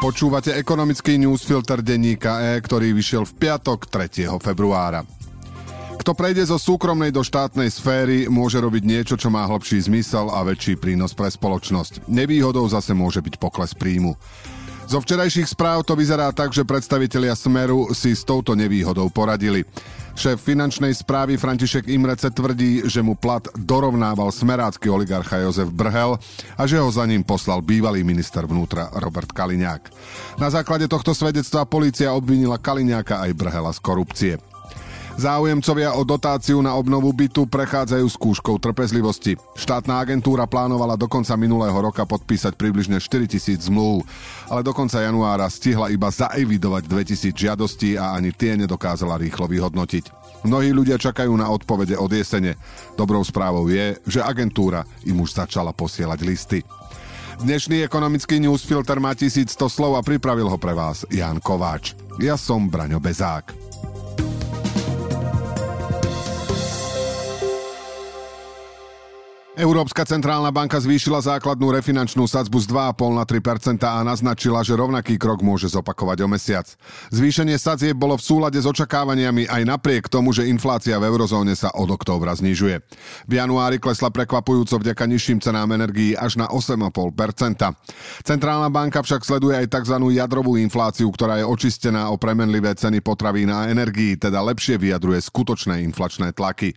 Počúvate ekonomický newsfilter denníka E, ktorý vyšiel v piatok 3. februára. Kto prejde zo súkromnej do štátnej sféry, môže robiť niečo, čo má hlbší zmysel a väčší prínos pre spoločnosť. Nevýhodou zase môže byť pokles príjmu. Zo včerajších správ to vyzerá tak, že predstavitelia Smeru si s touto nevýhodou poradili. Šéf finančnej správy František Imrece tvrdí, že mu plat dorovnával smerácky oligarcha Jozef Brhel a že ho za ním poslal bývalý minister vnútra Robert Kaliňák. Na základe tohto svedectva polícia obvinila Kaliňáka aj Brhela z korupcie. Záujemcovia o dotáciu na obnovu bytu prechádzajú skúškou trpezlivosti. Štátna agentúra plánovala do konca minulého roka podpísať približne 4 tisíc zmluv, ale do konca januára stihla iba zaevidovať 2000 žiadostí a ani tie nedokázala rýchlo vyhodnotiť. Mnohí ľudia čakajú na odpovede od jesene. Dobrou správou je, že agentúra im už začala posielať listy. Dnešný ekonomický newsfilter má 1100 slov a pripravil ho pre vás Jan Kováč. Ja som Braňo Bezák. Európska centrálna banka zvýšila základnú refinančnú sadzbu z 2,5 na 3 a naznačila, že rovnaký krok môže zopakovať o mesiac. Zvýšenie sadzie bolo v súlade s očakávaniami aj napriek tomu, že inflácia v eurozóne sa od októbra znižuje. V januári klesla prekvapujúco vďaka nižším cenám energií až na 8,5% Centrálna banka však sleduje aj tzv. jadrovú infláciu, ktorá je očistená o premenlivé ceny potravín a energií, teda lepšie vyjadruje skutočné inflačné tlaky.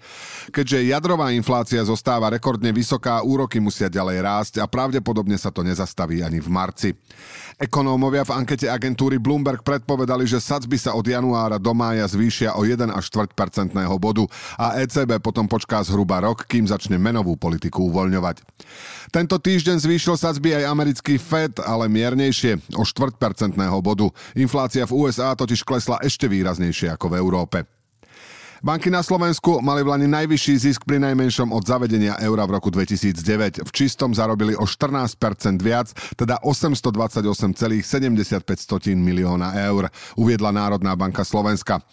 Keďže jadrová inflácia zostáva rekordne vysoká, úroky musia ďalej rásť a pravdepodobne sa to nezastaví ani v marci. Ekonómovia v ankete agentúry Bloomberg predpovedali, že sadzby sa od januára do mája zvýšia o 1 až 4 percentného bodu a ECB potom počká zhruba rok, kým začne menovú politiku uvoľňovať. Tento týždeň zvýšil sadzby aj americký Fed, ale miernejšie, o 4 percentného bodu. Inflácia v USA totiž klesla ešte výraznejšie ako v Európe. Banky na Slovensku mali v Lani najvyšší zisk pri najmenšom od zavedenia eura v roku 2009. V čistom zarobili o 14% viac, teda 828,75 milióna eur, uviedla Národná banka Slovenska.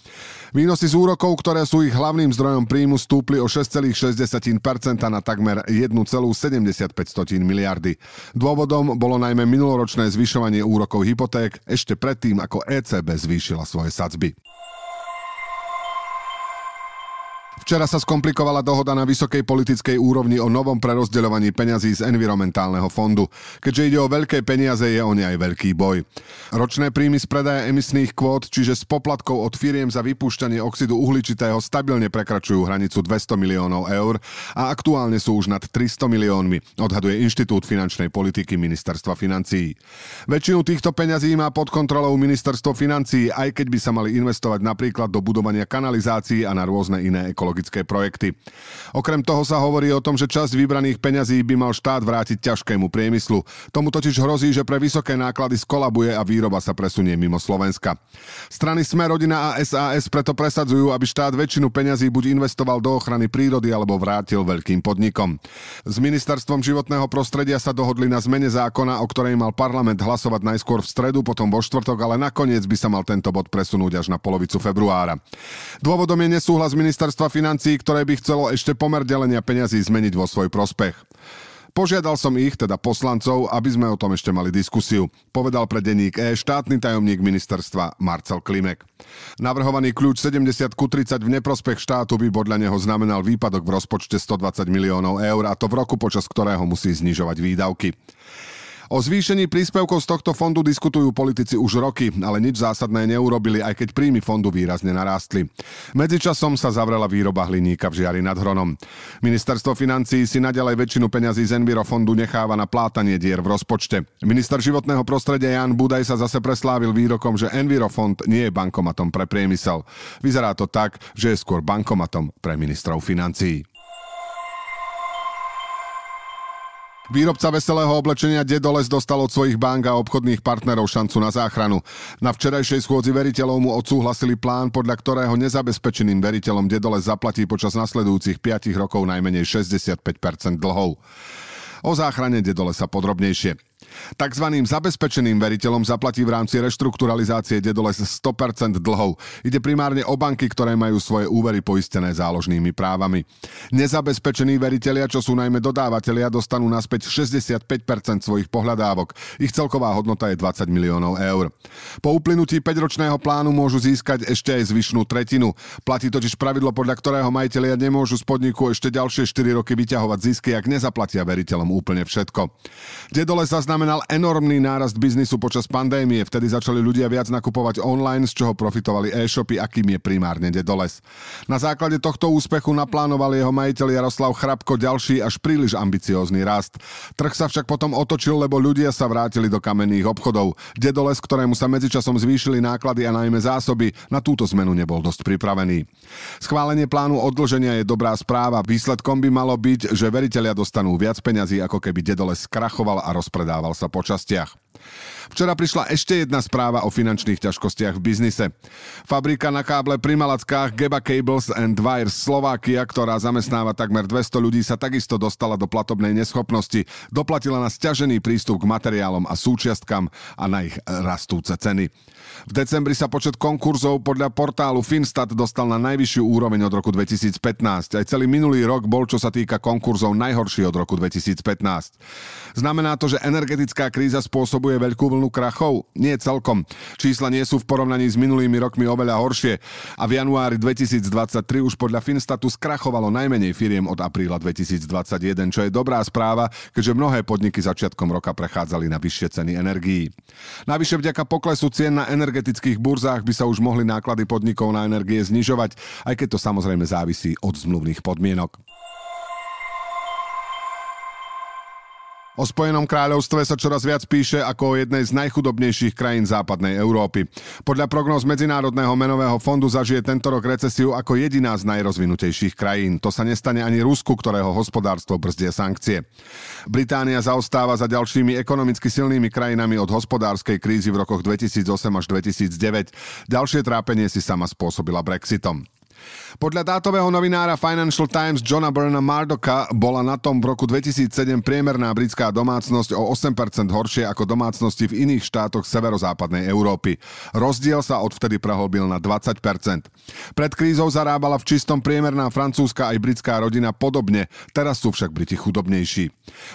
Výnosy z úrokov, ktoré sú ich hlavným zdrojom príjmu, stúpli o 6,6% na takmer 1,75 miliardy. Dôvodom bolo najmä minuloročné zvyšovanie úrokov hypoték ešte predtým, ako ECB zvýšila svoje sadzby. Včera sa skomplikovala dohoda na vysokej politickej úrovni o novom prerozdeľovaní peňazí z environmentálneho fondu. Keďže ide o veľké peniaze, je o ne aj veľký boj. Ročné príjmy z predaja emisných kvót, čiže z poplatkov od firiem za vypúšťanie oxidu uhličitého stabilne prekračujú hranicu 200 miliónov eur a aktuálne sú už nad 300 miliónmi, odhaduje Inštitút finančnej politiky Ministerstva financií. Väčšinu týchto peňazí má pod kontrolou Ministerstvo financií, aj keď by sa mali investovať napríklad do budovania kanalizácií a na rôzne iné ekologické ekologické projekty. Okrem toho sa hovorí o tom, že časť vybraných peňazí by mal štát vrátiť ťažkému priemyslu. Tomu totiž hrozí, že pre vysoké náklady skolabuje a výroba sa presunie mimo Slovenska. Strany Sme rodina a SAS preto presadzujú, aby štát väčšinu peňazí buď investoval do ochrany prírody alebo vrátil veľkým podnikom. S ministerstvom životného prostredia sa dohodli na zmene zákona, o ktorej mal parlament hlasovať najskôr v stredu, potom vo štvrtok, ale nakoniec by sa mal tento bod presunúť až na polovicu februára. Dôvodom je nesúhlas ministerstva financií, ktoré by chcelo ešte pomer delenia peňazí zmeniť vo svoj prospech. Požiadal som ich, teda poslancov, aby sme o tom ešte mali diskusiu. Povedal pre denník E štátny tajomník ministerstva Marcel Klimek. Navrhovaný kľúč 70 ku 30 v neprospech štátu by podľa neho znamenal výpadok v rozpočte 120 miliónov eur a to v roku, počas ktorého musí znižovať výdavky. O zvýšení príspevkov z tohto fondu diskutujú politici už roky, ale nič zásadné neurobili, aj keď príjmy fondu výrazne narástli. Medzičasom sa zavrela výroba hliníka v Žiari nad Hronom. Ministerstvo financií si nadalej väčšinu peňazí z Envirofondu necháva na plátanie dier v rozpočte. Minister životného prostredia Jan Budaj sa zase preslávil výrokom, že Envirofond nie je bankomatom pre priemysel. Vyzerá to tak, že je skôr bankomatom pre ministrov financií. Výrobca veselého oblečenia Dedoles dostal od svojich bank a obchodných partnerov šancu na záchranu. Na včerajšej schôdzi veriteľov mu odsúhlasili plán, podľa ktorého nezabezpečeným veriteľom Dedoles zaplatí počas nasledujúcich 5 rokov najmenej 65% dlhov. O záchrane Dedole sa podrobnejšie. Takzvaným zabezpečeným veriteľom zaplatí v rámci reštrukturalizácie Dedoles 100% dlhov. Ide primárne o banky, ktoré majú svoje úvery poistené záložnými právami. Nezabezpečení veriteľia, čo sú najmä dodávateľia, dostanú naspäť 65% svojich pohľadávok. Ich celková hodnota je 20 miliónov eur. Po uplynutí 5-ročného plánu môžu získať ešte aj zvyšnú tretinu. Platí totiž pravidlo, podľa ktorého majiteľia nemôžu z podniku ešte ďalšie 4 roky vyťahovať zisky, ak nezaplatia veriteľom úplne všetko. Dedole zaznamenal enormný nárast biznisu počas pandémie. Vtedy začali ľudia viac nakupovať online, z čoho profitovali e-shopy, akým je primárne Dedoles. Na základe tohto úspechu naplánoval jeho majiteľ Jaroslav Chrapko ďalší až príliš ambiciózny rast. Trh sa však potom otočil, lebo ľudia sa vrátili do kamenných obchodov. Dedoles, ktorému sa medzičasom zvýšili náklady a najmä zásoby, na túto zmenu nebol dosť pripravený. Schválenie plánu odlženia je dobrá správa. Výsledkom by malo byť, že veriteľia dostanú viac peňazí, ako keby Dedoles skrachoval a rozpredával sa po častiach. Včera prišla ešte jedna správa o finančných ťažkostiach v biznise. Fabrika na káble pri Malackách Geba Cables and Wires Slovakia, ktorá zamestnáva takmer 200 ľudí, sa takisto dostala do platobnej neschopnosti. Doplatila na stiažený prístup k materiálom a súčiastkam a na ich rastúce ceny. V decembri sa počet konkurzov podľa portálu Finstat dostal na najvyššiu úroveň od roku 2015. Aj celý minulý rok bol, čo sa týka konkurzov, najhorší od roku 2015. Znamená to, že energetická kríza spôsobuje veľkú vlnu krachov? Nie celkom. Čísla nie sú v porovnaní s minulými rokmi oveľa horšie a v januári 2023 už podľa Finstatu skrachovalo najmenej firiem od apríla 2021, čo je dobrá správa, keďže mnohé podniky začiatkom roka prechádzali na vyššie ceny energií. Navyše vďaka poklesu cien na energetických burzách by sa už mohli náklady podnikov na energie znižovať, aj keď to samozrejme závisí od zmluvných podmienok. O Spojenom kráľovstve sa čoraz viac píše ako o jednej z najchudobnejších krajín západnej Európy. Podľa prognóz Medzinárodného menového fondu zažije tento rok recesiu ako jediná z najrozvinutejších krajín. To sa nestane ani Rusku, ktorého hospodárstvo brzdie sankcie. Británia zaostáva za ďalšími ekonomicky silnými krajinami od hospodárskej krízy v rokoch 2008 až 2009. Ďalšie trápenie si sama spôsobila Brexitom. Podľa dátového novinára Financial Times Johna Burna Mardoka bola na tom v roku 2007 priemerná britská domácnosť o 8% horšie ako domácnosti v iných štátoch severozápadnej Európy. Rozdiel sa odvtedy prehlbil na 20%. Pred krízou zarábala v čistom priemerná francúzska aj britská rodina podobne, teraz sú však Briti chudobnejší.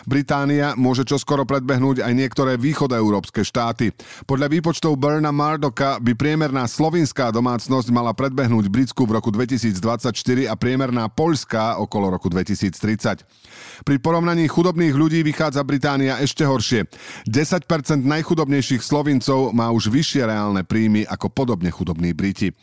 Británia môže čoskoro predbehnúť aj niektoré východoeurópske štáty. Podľa výpočtov Burna Mardoka by priemerná slovinská domácnosť mala predbehnúť Britsku v roku 2024 a priemerná poľská okolo roku 2030. Pri porovnaní chudobných ľudí vychádza Británia ešte horšie. 10% najchudobnejších Slovincov má už vyššie reálne príjmy ako podobne chudobní Briti.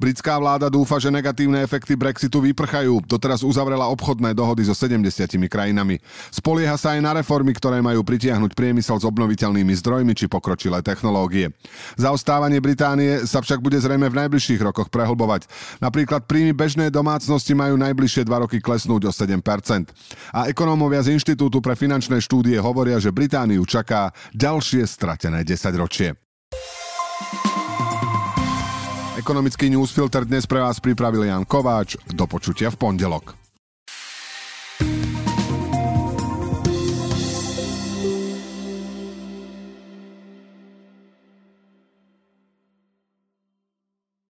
Britská vláda dúfa, že negatívne efekty Brexitu vyprchajú. Doteraz uzavrela obchodné dohody so 70 krajinami. Spolieha sa aj na reformy, ktoré majú pritiahnuť priemysel s obnoviteľnými zdrojmi či pokročilé technológie. Zaostávanie Británie sa však bude zrejme v najbližších rokoch prehlbovať. Napríklad príjmy bežnej domácnosti majú najbližšie dva roky klesnúť o 7%. A ekonómovia z Inštitútu pre finančné štúdie hovoria, že Britániu čaká ďalšie stratené 10 ročie. Ekonomický newsfilter dnes pre vás pripravil Jan Kováč. Do počutia v pondelok.